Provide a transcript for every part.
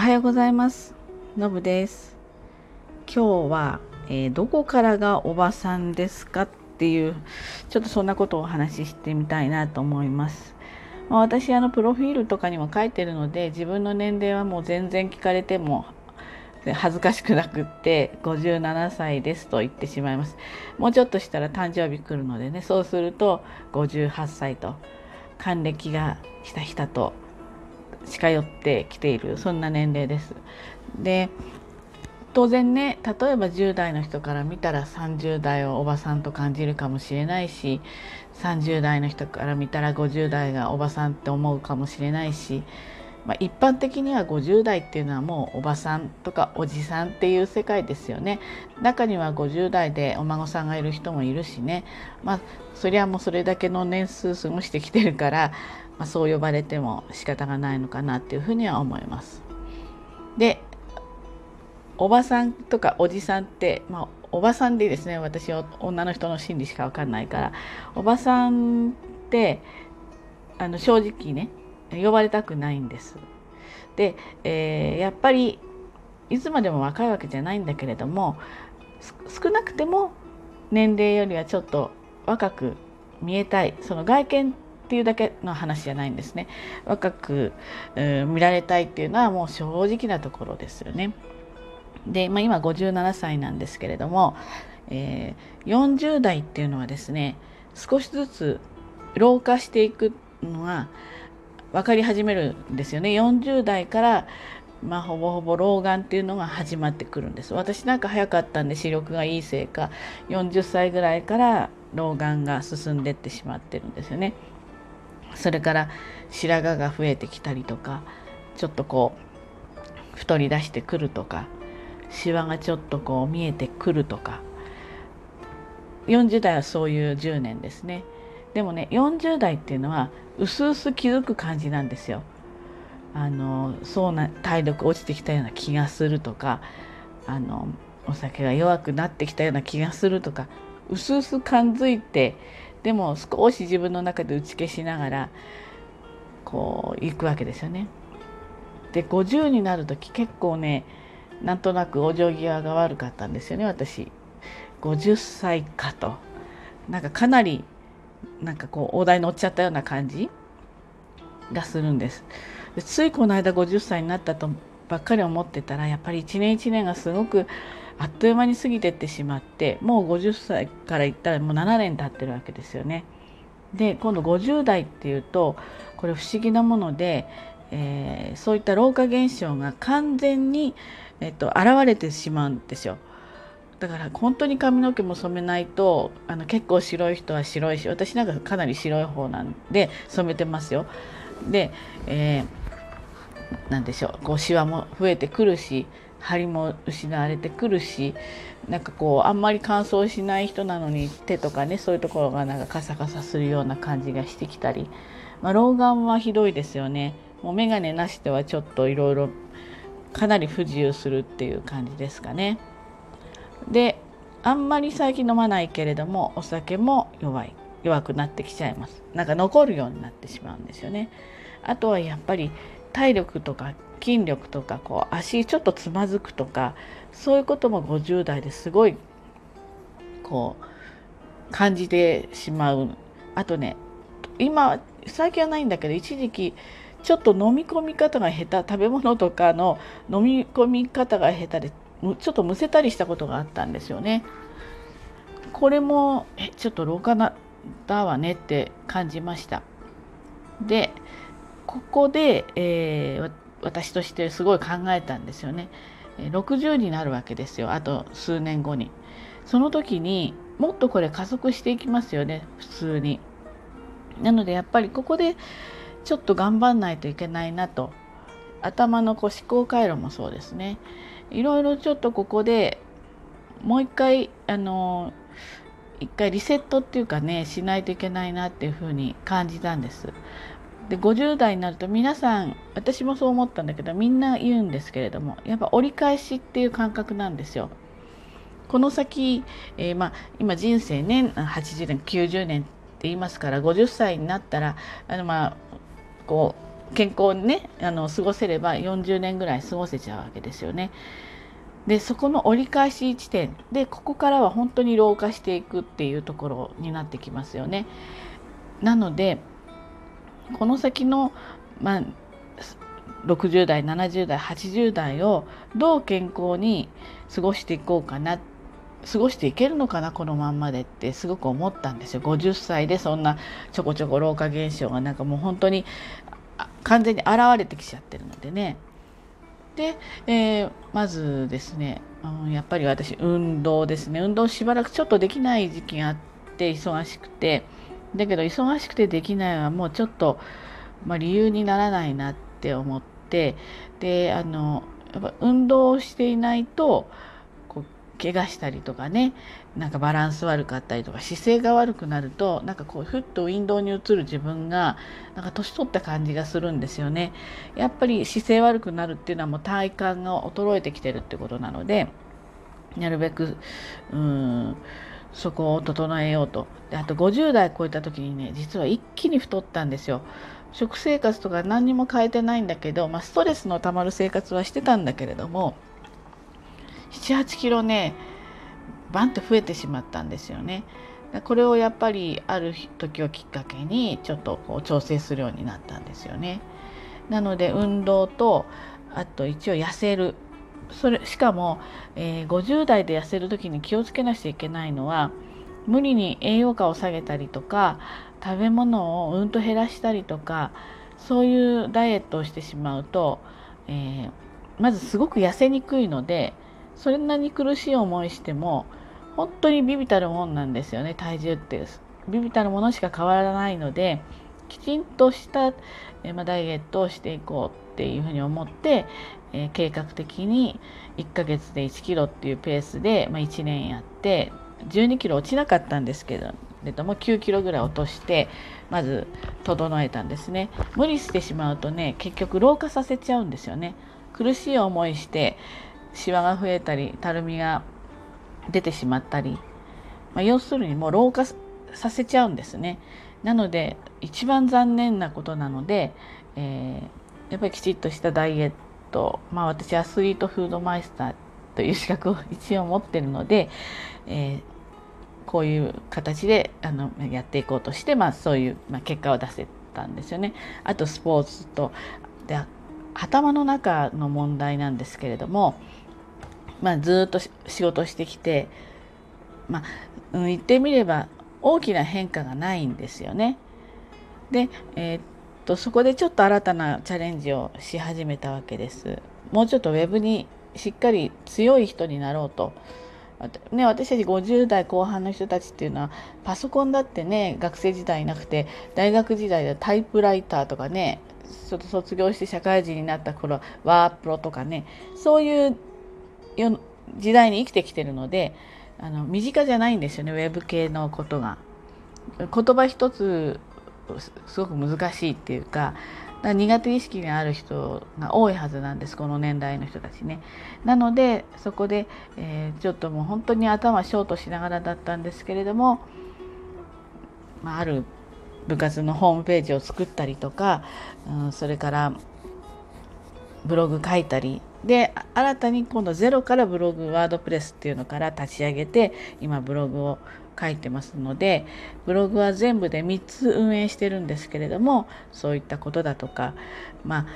はようございます。のぶです。今日は、えー、どこからがおばさんですかっていうちょっとそんなことをお話ししてみたいなと思います。まあ、私あのプロフィールとかにも書いてるので自分の年齢はもう全然聞かれても恥ずかしくなくって57歳ですと言ってしまいます。もうちょっとしたら誕生日来るのでねそうすると58歳と還暦がひたひたと近寄ってきているそんな年齢です。で当然ね例えば10代の人から見たら30代をおばさんと感じるかもしれないし30代の人から見たら50代がおばさんって思うかもしれないしまあ、一般的には50代っていうのはもうおばさんとかおじさんっていう世界ですよね。中には50代でお孫さんがいる人もいるしね。まあそりゃもうそれだけの年数過ごしてきてるから、まあ、そう呼ばれても仕方がないのかなっていうふうには思います。でおばさんとかおじさんって、まあ、おばさんでですね私は女の人の心理しか分かんないからおばさんってあの正直ね呼ばれたくないんです。で、えー、やっぱりいつまでも若いわけじゃないんだけれども少なくても年齢よりはちょっと若く見えたいその外見っていうだけの話じゃないんですね。若く、えー、見られたいっていうのはもう正直なところですよね。で、まあ、今57歳なんですけれども、えー、40代っていうのはですね少しずつ老化していくのが分かり始めるんですよね。40代からまあ、ほぼほぼ老眼っていうのが始まってくるんです。私なんか早かったんで視力がいいせいか40歳ぐらいから老眼が進んでってしまってるんですよね。それから白髪が増えてきたりとかちょっとこう太り出してくるとかシワがちょっとこう見えてくるとか40代はそういう10年ですねでもね40代っていうのはうすうす気づく感じなんですよ。あのそうな体力落ちてきたような気がするとかあのお酒が弱くなってきたような気がするとかうすうす感づいてでも少し自分の中で打ち消しながらこう行くわけですよね。で50になる時結構ねなんとなく往生際が悪かったんですよね私。50歳かと。なんかかなりなんかこう大台乗っちゃったような感じがするんですついこの間50歳になったとばっかり思ってたらやっぱり一年一年がすごくあっという間に過ぎてってしまってもう50歳から言ったらもう7年経ってるわけですよね。で今度50代っていうとこれ不思議なもので、えー、そういった老化現象が完全に、えっと、現れてしまうんですよ。だから本当に髪の毛も染めないとあの結構白い人は白いし私なんかかなり白い方なんで染めてますよ。で、えー、でしょうこうシワも増えてくるし張りも失われてくるしなんかこうあんまり乾燥しない人なのに手とかねそういうところがなんかカサカサするような感じがしてきたり、まあ、老眼はひどいですよね。もう眼鏡なしではちょっといろいろかなり不自由するっていう感じですかね。であんまり最近飲まないけれどもお酒も弱い弱くなってきちゃいますなんか残るようになってしまうんですよねあとはやっぱり体力とか筋力とかこう足ちょっとつまずくとかそういうことも50代ですごいこう感じてしまうあとね今最近はないんだけど一時期ちょっと飲み込み方が下手食べ物とかの飲み込み方が下手でちょっとむせたりしたことがあったんですよね。これもえちょっと老化だわねって感じました。でここで、えー、私としてすごい考えたんですよね。60になるわけですよあと数年後に。その時にもっとこれ加速していきますよね普通に。なのでやっぱりここでちょっと頑張んないといけないなと頭のこう思考回路もそうですねいろいろちょっとここでもう一回あの一回リセットっていうかねしないといけないなっていうふうに感じたんです。で50代になると皆さん私もそう思ったんだけどみんな言うんですけれどもやっぱ折り返しっていう感覚なんですよ。この先、えー、まあ、今人生ね80年90年って言いますから50歳になったらあのまあこう健康にねあの過ごせれば40年ぐらい過ごせちゃうわけですよね。でそこの折り返し地点でここからは本当に老化していくっていうところになってきますよね。なのでこの先の、まあ、60代70代80代をどう健康に過ごしていこうかな過ごしていけるのかなこのまんまでってすごく思ったんですよ。50歳でそんなちょこちょこ老化現象がなんかもう本当に完全に現れてきちゃってるのでね。で、えー、まずですね、うん、やっぱり私運動ですね。運動しばらくちょっとできない時期があって忙しくてだけど忙しくてできないはもうちょっと、まあ、理由にならないなって思ってであのやっぱ運動をしていないとこう怪我したりとかねなんかバランス悪かったりとか姿勢が悪くなるとなんかこうふっとウィンドウに映る自分がなんか年取った感じがするんですよね。やっぱり姿勢悪くなるっていうのはもう体幹が衰えてきてるってことなのでなるべくうんそこを整えようと。であと50代超えた時にね実は一気に太ったんですよ。食生活とか何にも変えてないんだけど、まあ、ストレスのたまる生活はしてたんだけれども78キロねバンと増えてしまったんですよね。これをやっぱりある時をきっかけにちょっとこう調整するようになったんですよね。なので運動とあと一応痩せる。それしかも、えー、50代で痩せる時に気をつけなくちゃいけないのは無理に栄養価を下げたりとか食べ物をうんと減らしたりとかそういうダイエットをしてしまうと、えー、まずすごく痩せにくいのでそんなに苦しい思いしても本当にビビたるもんなんですよね体重って。ビビたるものしか変わらないのできちんとした、えー、ま、ダイエットをしていこう。っていうふうに思って、えー、計画的に1ヶ月で1キロっていうペースで、まあ、1年やって12キロ落ちなかったんですけどれども9キロぐらい落としてまず整えたんですね。無理してしまうとね結局老化させちゃうんですよね。苦しい思いしてシワが増えたりたるみが出てしまったり、まあ、要するにもう老化させちゃうんですね。なので一番残念なことなので、えー、やっぱりきちっとしたダイエットまあ私アスリートフードマイスターという資格を一応持ってるので、えー、こういう形であのやっていこうとして、まあ、そういう、まあ、結果を出せたんですよね。あとスポーツとで頭の中の問題なんですけれども、まあ、ずっと仕事してきて、まあ、うん、言ってみれば大きな変化がないんですよね。で、えー、とそこでちょっと新たなチャレンジをし始めたわけです。もうちょっとウェブにしっかり強い人になろうと。ね、私たち50代後半の人たちっていうのはパソコンだってね学生時代なくて大学時代でタイプライターとかねちょっと卒業して社会人になった頃ワープロとかねそういう時代に生きてきてるのであの身近じゃないんですよねウェブ系のことが。言葉一つすごく難しいっていうかだ苦手意識がある人が多いはずなんですこの年代の人たちね。なのでそこで、えー、ちょっともう本当に頭ショートしながらだったんですけれども、まあ、ある部活のホームページを作ったりとか、うん、それからブログ書いたりで新たに今度ゼロからブログワードプレスっていうのから立ち上げて今ブログを書いてますのでブログは全部で3つ運営してるんですけれどもそういったことだとかまあ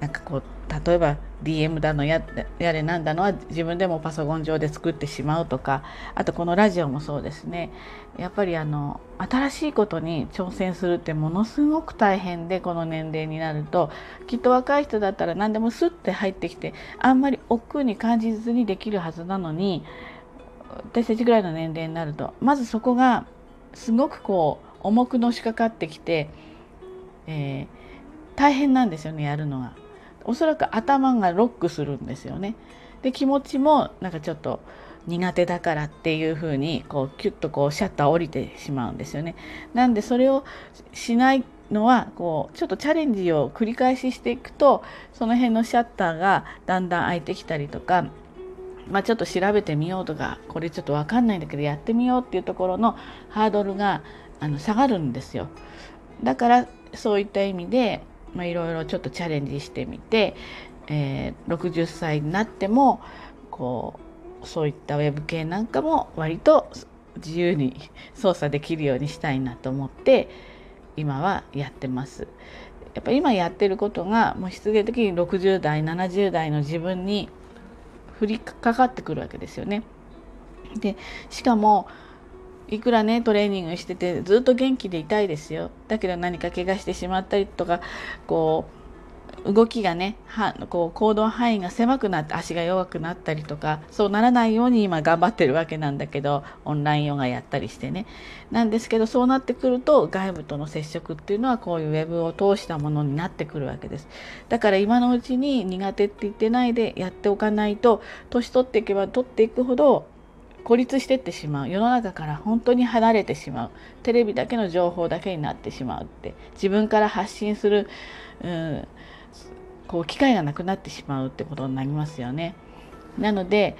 なんかこう例えば DM だのややれなんだのは自分でもパソコン上で作ってしまうとかあとこのラジオもそうですね。やっぱりあの新しいことに挑戦するってものすごく大変でこの年齢になるときっと若い人だったら何でもスッて入ってきてあんまり億劫に感じずにできるはずなのに私たちぐらいの年齢になるとまずそこがすごくこう重くのしかかってきて、えー、大変なんですよねやるのが。おそらく頭がロックするんですよね。で気持ちもなんかちょっと苦手だからっていうふうにこうキュッとこうシャッター降りてしまうんですよね。なんでそれをしないのはこうちょっとチャレンジを繰り返ししていくとその辺のシャッターがだんだん開いてきたりとかまあ、ちょっと調べてみようとかこれちょっと分かんないんだけどやってみようっていうところのハードルがあの下がるんですよ。だからそういった意味で、いろいろちょっとチャレンジしてみて、えー、60歳になってもこうそういったウェブ系なんかも割と自由に操作できるようにしたいなと思って今はやってます。やっぱ今やってることがもう必然的に60代70代の自分に降りかかってくるわけですよね。でしかもいくらねトレーニングしててずっと元気でいたいですよだけど何か怪我してしまったりとかこう動きがねはこう行動範囲が狭くなって足が弱くなったりとかそうならないように今頑張ってるわけなんだけどオンラインヨガやったりしてね。なんですけどそうなってくると外部との接触っていうのはこういうウェブを通したものになってくるわけです。だから今のうちに苦手って言ってないでやっておかないと年取っていけば取っていくほど孤立してってしまう。世の中から本当に離れてしまう。テレビだけの情報だけになってしまうって。自分から発信する、うん、こう機会がなくなってしまうってことになりますよね。なので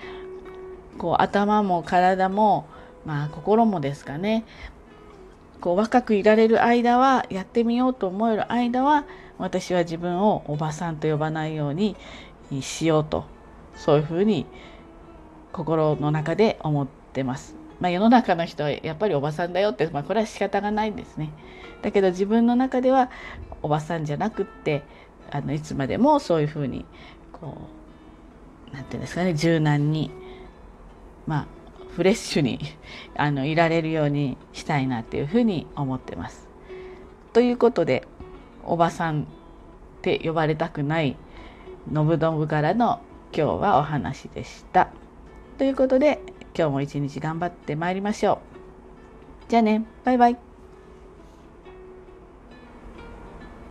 こう頭も体もまあ心もですかねこう若くいられる間はやってみようと思える間は私は自分をおばさんと呼ばないようにしようとそういうふうに心の中で思ってます。まあ、世の中の人はやっぱりおばさんだよって、まあ、これは仕方がないんですね。だけど自分の中ではおばさんじゃなくってあのいつまでもそういうふうにこう何て言うんですかね柔軟にまあフレッシュにあのいられるようにしたいなっていうふうに思ってます。ということでおばさんって呼ばれたくないのぶのぶからの今日はお話でした。ということで今日も一日頑張ってまいりましょう。じゃあねバイバイ。